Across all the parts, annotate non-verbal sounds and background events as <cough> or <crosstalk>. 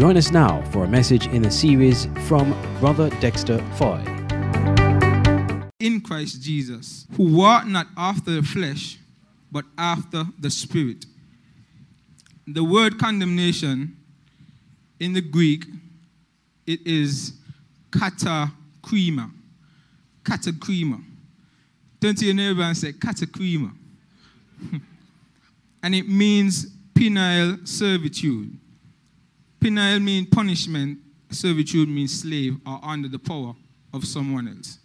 Join us now for a message in the series from Brother Dexter Foy. in Christ Jesus, who walk not after the flesh, but after the Spirit. The word condemnation in the Greek, it is katakrima. Katakrima. Turn to your neighbor and say katakrima. <laughs> and it means penal servitude. Penal means punishment, servitude means slave or under the power of someone else.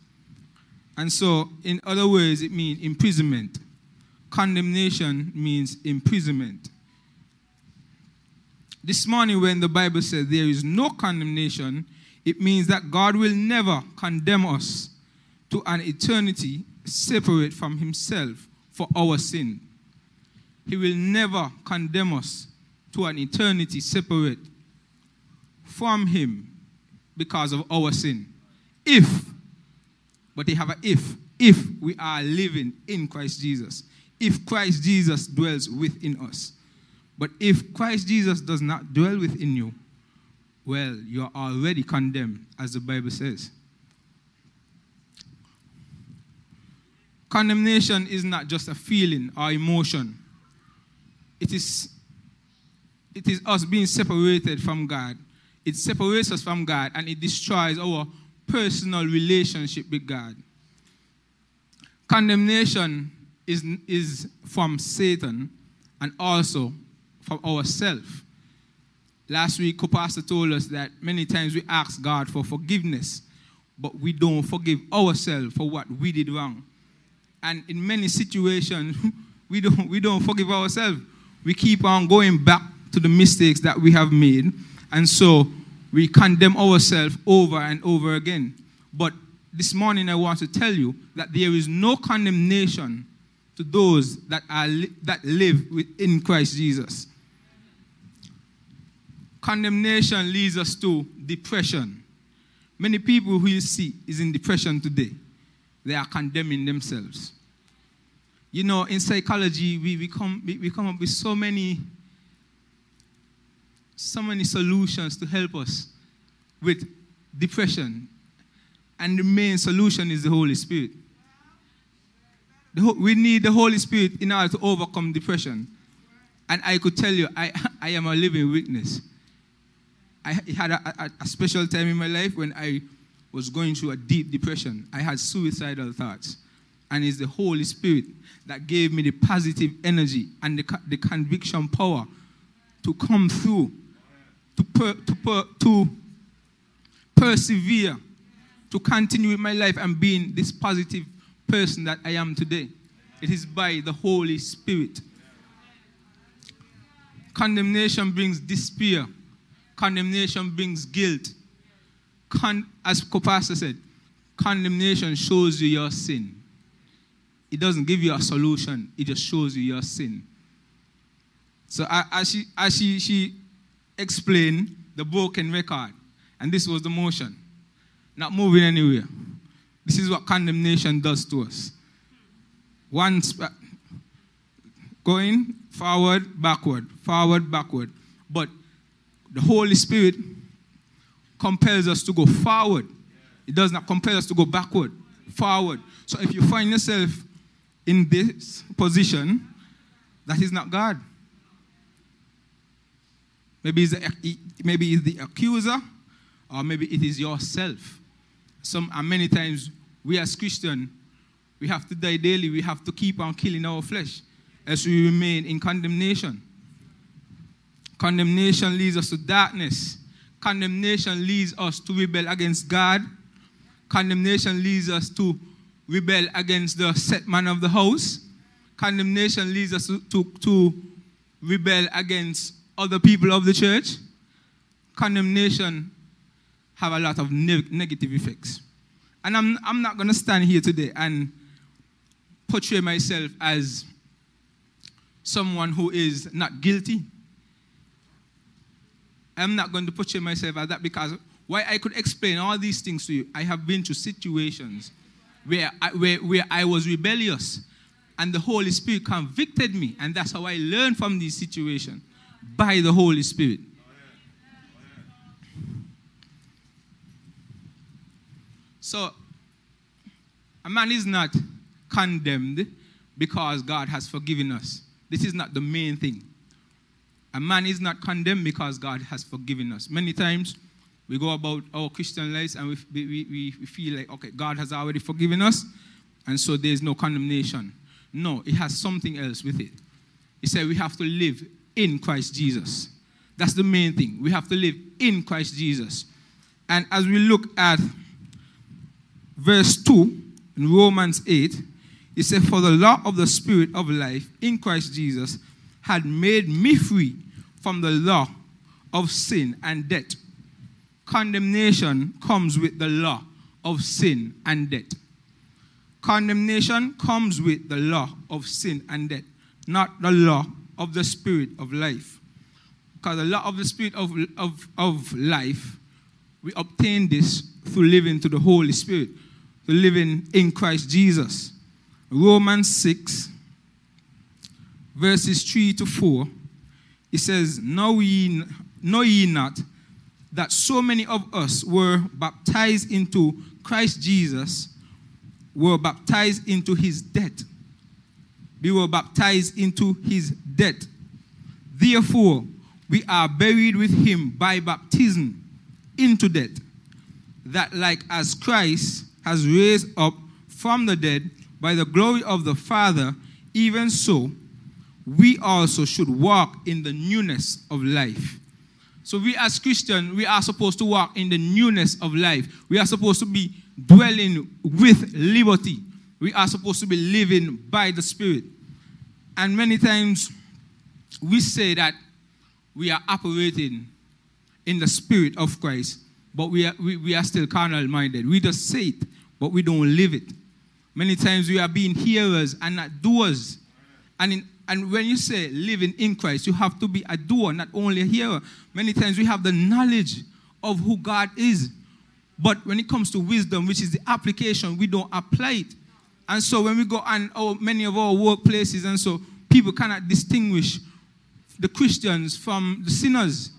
And so, in other words, it means imprisonment. Condemnation means imprisonment. This morning, when the Bible says there is no condemnation, it means that God will never condemn us to an eternity separate from Himself for our sin. He will never condemn us to an eternity separate from Him because of our sin. If but they have a if. If we are living in Christ Jesus. If Christ Jesus dwells within us. But if Christ Jesus does not dwell within you, well, you are already condemned, as the Bible says. Condemnation is not just a feeling or emotion. It is, it is us being separated from God. It separates us from God and it destroys our personal relationship with God. Condemnation is, is from Satan and also from ourselves. Last week, co-pastor told us that many times we ask God for forgiveness, but we don't forgive ourselves for what we did wrong. And in many situations, <laughs> we don't, we don't forgive ourselves. We keep on going back to the mistakes that we have made. And so we condemn ourselves over and over again. But this morning, I want to tell you that there is no condemnation to those that, are li- that live in Christ Jesus. Condemnation leads us to depression. Many people who you see is in depression today. They are condemning themselves. You know, in psychology, we, we, come, we, we come up with so many so many solutions to help us with depression. And the main solution is the Holy Spirit. The, we need the Holy Spirit in order to overcome depression. And I could tell you, I, <laughs> I am a living witness. I had a, a, a special time in my life when I was going through a deep depression. I had suicidal thoughts. And it's the Holy Spirit that gave me the positive energy and the, the conviction power to come through to, per, to, per, to persevere, to continue with my life and being this positive person that I am today. It is by the Holy Spirit. Condemnation brings despair. Condemnation brings guilt. Con- as Pastor said, condemnation shows you your sin. It doesn't give you a solution, it just shows you your sin. So as she, as she, she explain the broken record. And this was the motion. Not moving anywhere. This is what condemnation does to us. One sp- going forward, backward, forward, backward. But the Holy Spirit compels us to go forward. It does not compel us to go backward, forward. So if you find yourself in this position, that is not God. Maybe it's, the, maybe it's the accuser, or maybe it is yourself. Some, and many times, we as Christians, we have to die daily. We have to keep on killing our flesh as we remain in condemnation. Condemnation leads us to darkness. Condemnation leads us to rebel against God. Condemnation leads us to rebel against the set man of the house. Condemnation leads us to, to, to rebel against other people of the church, condemnation have a lot of ne- negative effects. And I'm, I'm not going to stand here today and portray myself as someone who is not guilty. I'm not going to portray myself as that because why I could explain all these things to you, I have been to situations where I, where, where I was rebellious and the Holy Spirit convicted me, and that's how I learned from these situations by the Holy Spirit. So, a man is not condemned because God has forgiven us. This is not the main thing. A man is not condemned because God has forgiven us. Many times we go about our Christian lives and we, we, we, we feel like, okay, God has already forgiven us, and so there is no condemnation. No, it has something else with it. He said we have to live in Christ Jesus. That's the main thing. We have to live in Christ Jesus. And as we look at verse 2 in Romans 8, it says, For the law of the Spirit of life in Christ Jesus had made me free from the law of sin and death. Condemnation comes with the law of sin and death. Condemnation comes with the law of sin and death, not the law of the Spirit of life. Because the law of the Spirit of, of, of life, we obtain this through living to the Holy Spirit, through living in Christ Jesus. Romans 6, verses 3 to 4, it says, Know ye, know ye not that so many of us were baptized into Christ Jesus, were baptized into his death. We were baptized into his death. Therefore, we are buried with him by baptism into death, that like as Christ has raised up from the dead by the glory of the Father, even so, we also should walk in the newness of life. So, we as Christians, we are supposed to walk in the newness of life. We are supposed to be dwelling with liberty. We are supposed to be living by the Spirit. And many times we say that we are operating in the Spirit of Christ, but we are, we, we are still carnal minded. We just say it, but we don't live it. Many times we are being hearers and not doers. And in and when you say living in Christ, you have to be a doer, not only a hearer. Many times we have the knowledge of who God is. But when it comes to wisdom, which is the application, we don't apply it. And so when we go on our, many of our workplaces, and so people cannot distinguish the Christians from the sinners.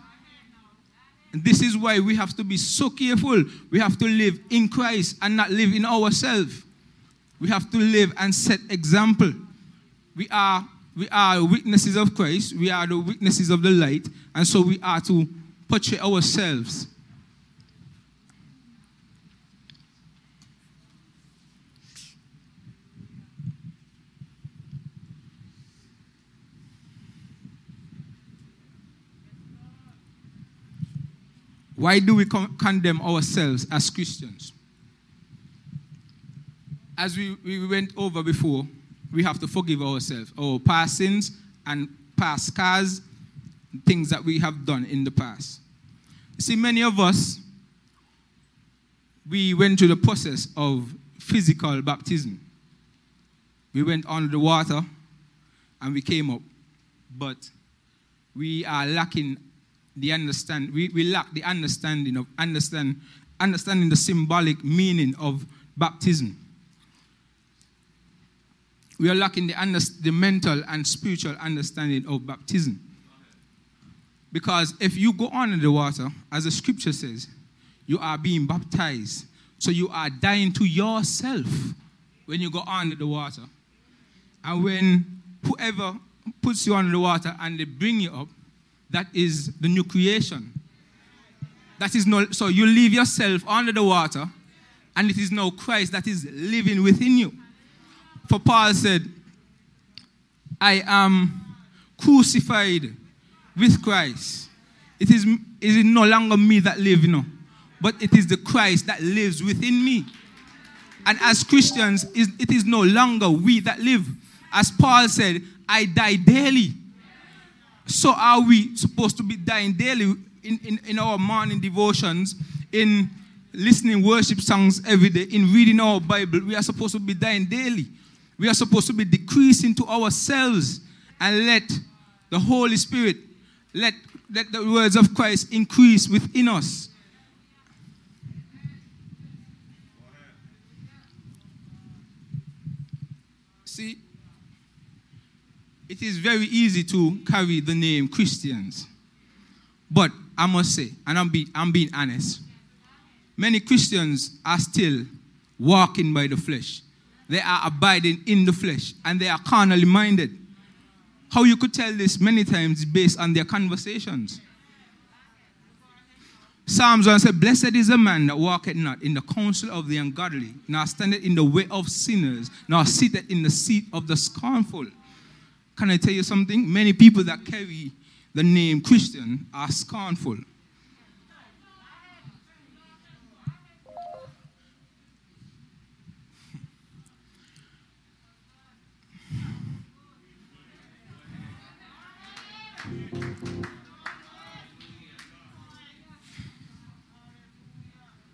And this is why we have to be so careful. We have to live in Christ and not live in ourselves. We have to live and set example. We are we are witnesses of Christ, we are the witnesses of the light, and so we are to portray ourselves. Why do we con- condemn ourselves as Christians? As we, we went over before, we have to forgive ourselves, our past sins and past scars, things that we have done in the past. See, many of us, we went through the process of physical baptism. We went under the water and we came up, but we are lacking the understand. We, we lack the understanding of understand understanding the symbolic meaning of baptism we are lacking the, under, the mental and spiritual understanding of baptism. Because if you go under the water, as the scripture says, you are being baptized. So you are dying to yourself when you go under the water. And when whoever puts you under the water and they bring you up, that is the new creation. That is no so you leave yourself under the water, and it is now Christ that is living within you. For Paul said, I am crucified with Christ. It is, it is no longer me that live, you know, but it is the Christ that lives within me. And as Christians, it is no longer we that live. As Paul said, I die daily. So are we supposed to be dying daily in, in, in our morning devotions, in listening worship songs every day, in reading our Bible? We are supposed to be dying daily. We are supposed to be decreasing to ourselves and let the Holy Spirit, let, let the words of Christ increase within us. See, it is very easy to carry the name Christians. But I must say, and I'm, be, I'm being honest, many Christians are still walking by the flesh. They are abiding in the flesh and they are carnally minded. How you could tell this many times based on their conversations. Psalms 1 said, Blessed is the man that walketh not in the counsel of the ungodly, nor standeth in the way of sinners, nor sitteth in the seat of the scornful. Can I tell you something? Many people that carry the name Christian are scornful.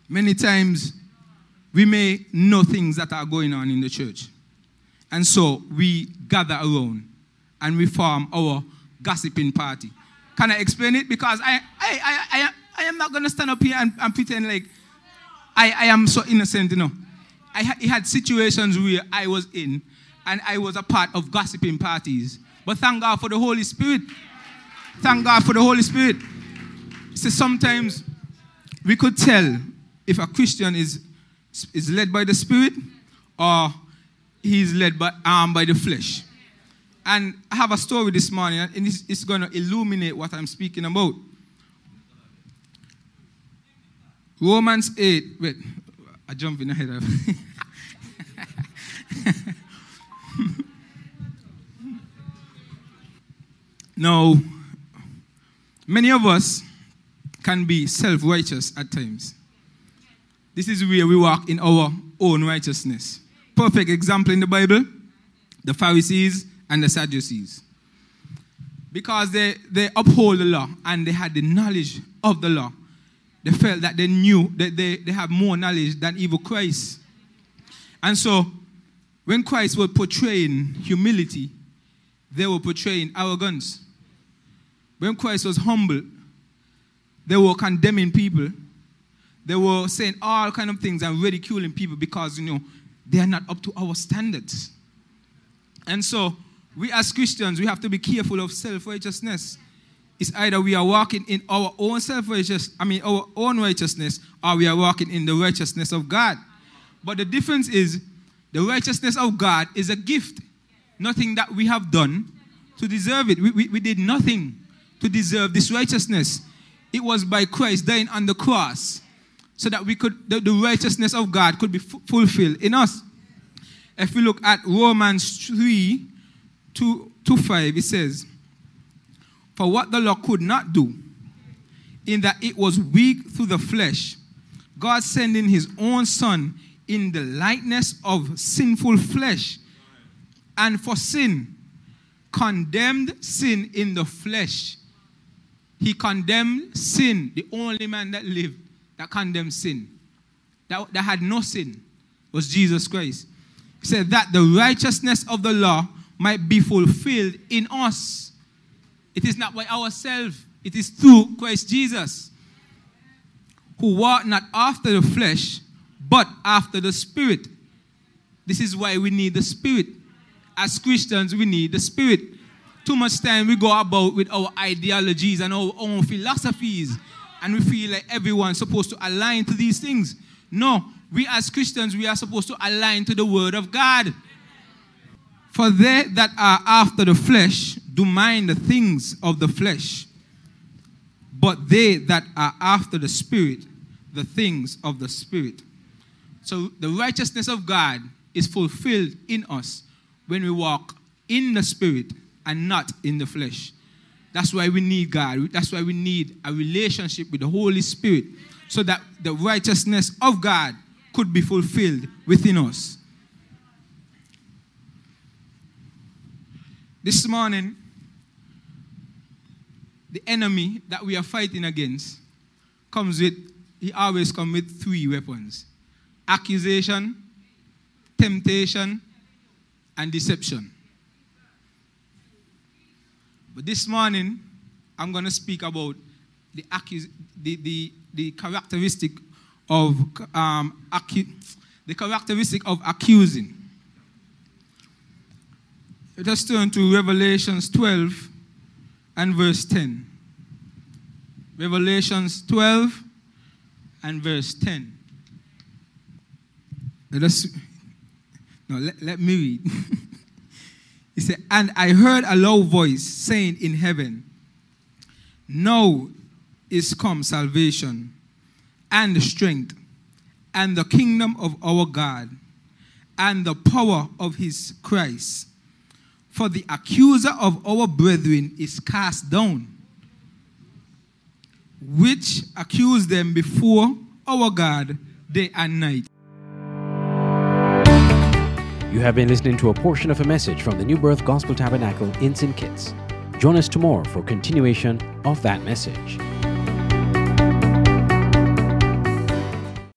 Many times we may know things that are going on in the church. And so we gather around and we form our gossiping party. Can I explain it? Because I, I, I, I, I am not going to stand up here and, and pretend like I, I am so innocent, you know. I ha- had situations where I was in and I was a part of gossiping parties. But thank God for the Holy Spirit. Thank God for the Holy Spirit. See, sometimes we could tell if a Christian is, is led by the Spirit or he's led by, um, by the flesh. And I have a story this morning, and it's, it's going to illuminate what I'm speaking about. Romans 8, wait, I jump in ahead of. <laughs> now, many of us can be self righteous at times. This is where we walk in our own righteousness. Perfect example in the Bible the Pharisees and the Sadducees. Because they, they uphold the law and they had the knowledge of the law. They felt that they knew that they, they have more knowledge than even Christ. And so, when Christ was portraying humility, they were portraying arrogance. When Christ was humble, they were condemning people they were saying all kind of things and ridiculing people because, you know, they are not up to our standards. And so, we as Christians, we have to be careful of self-righteousness. It's either we are walking in our own self-righteousness, I mean our own righteousness, or we are walking in the righteousness of God. But the difference is the righteousness of God is a gift. Nothing that we have done to deserve it. We, we, we did nothing to deserve this righteousness. It was by Christ dying on the cross so that we could the, the righteousness of God could be f- fulfilled in us. If we look at Romans 3 2, 2 5, it says, For what the law could not do, in that it was weak through the flesh, God sending his own Son in the likeness of sinful flesh, and for sin, condemned sin in the flesh. He condemned sin, the only man that lived that condemned sin, that, that had no sin, was Jesus Christ. He said that the righteousness of the law might be fulfilled in us. It is not by ourselves, it is through Christ Jesus, who walk not after the flesh, but after the Spirit. This is why we need the Spirit. As Christians, we need the Spirit. Too much time we go about with our ideologies and our own philosophies and we feel like everyone's supposed to align to these things. No, we as Christians, we are supposed to align to the Word of God. For they that are after the flesh do mind the things of the flesh, but they that are after the Spirit, the things of the Spirit. So the righteousness of God is fulfilled in us when we walk in the Spirit and not in the flesh. That's why we need God. That's why we need a relationship with the Holy Spirit so that the righteousness of God could be fulfilled within us. This morning, the enemy that we are fighting against comes with, he always comes with three weapons accusation, temptation, and deception. But this morning, I'm going to speak about the, accus- the, the, the characteristic of um, acu- the characteristic of accusing. Let us turn to Revelations 12 and verse 10. Revelations 12 and verse 10. Let us, no, let, let me read. <laughs> he said, And I heard a low voice saying in heaven, Now is come salvation and strength and the kingdom of our God and the power of his Christ. For the accuser of our brethren is cast down, which accused them before our God day and night. You have been listening to a portion of a message from the New Birth Gospel Tabernacle in St. Kitts. Join us tomorrow for continuation of that message.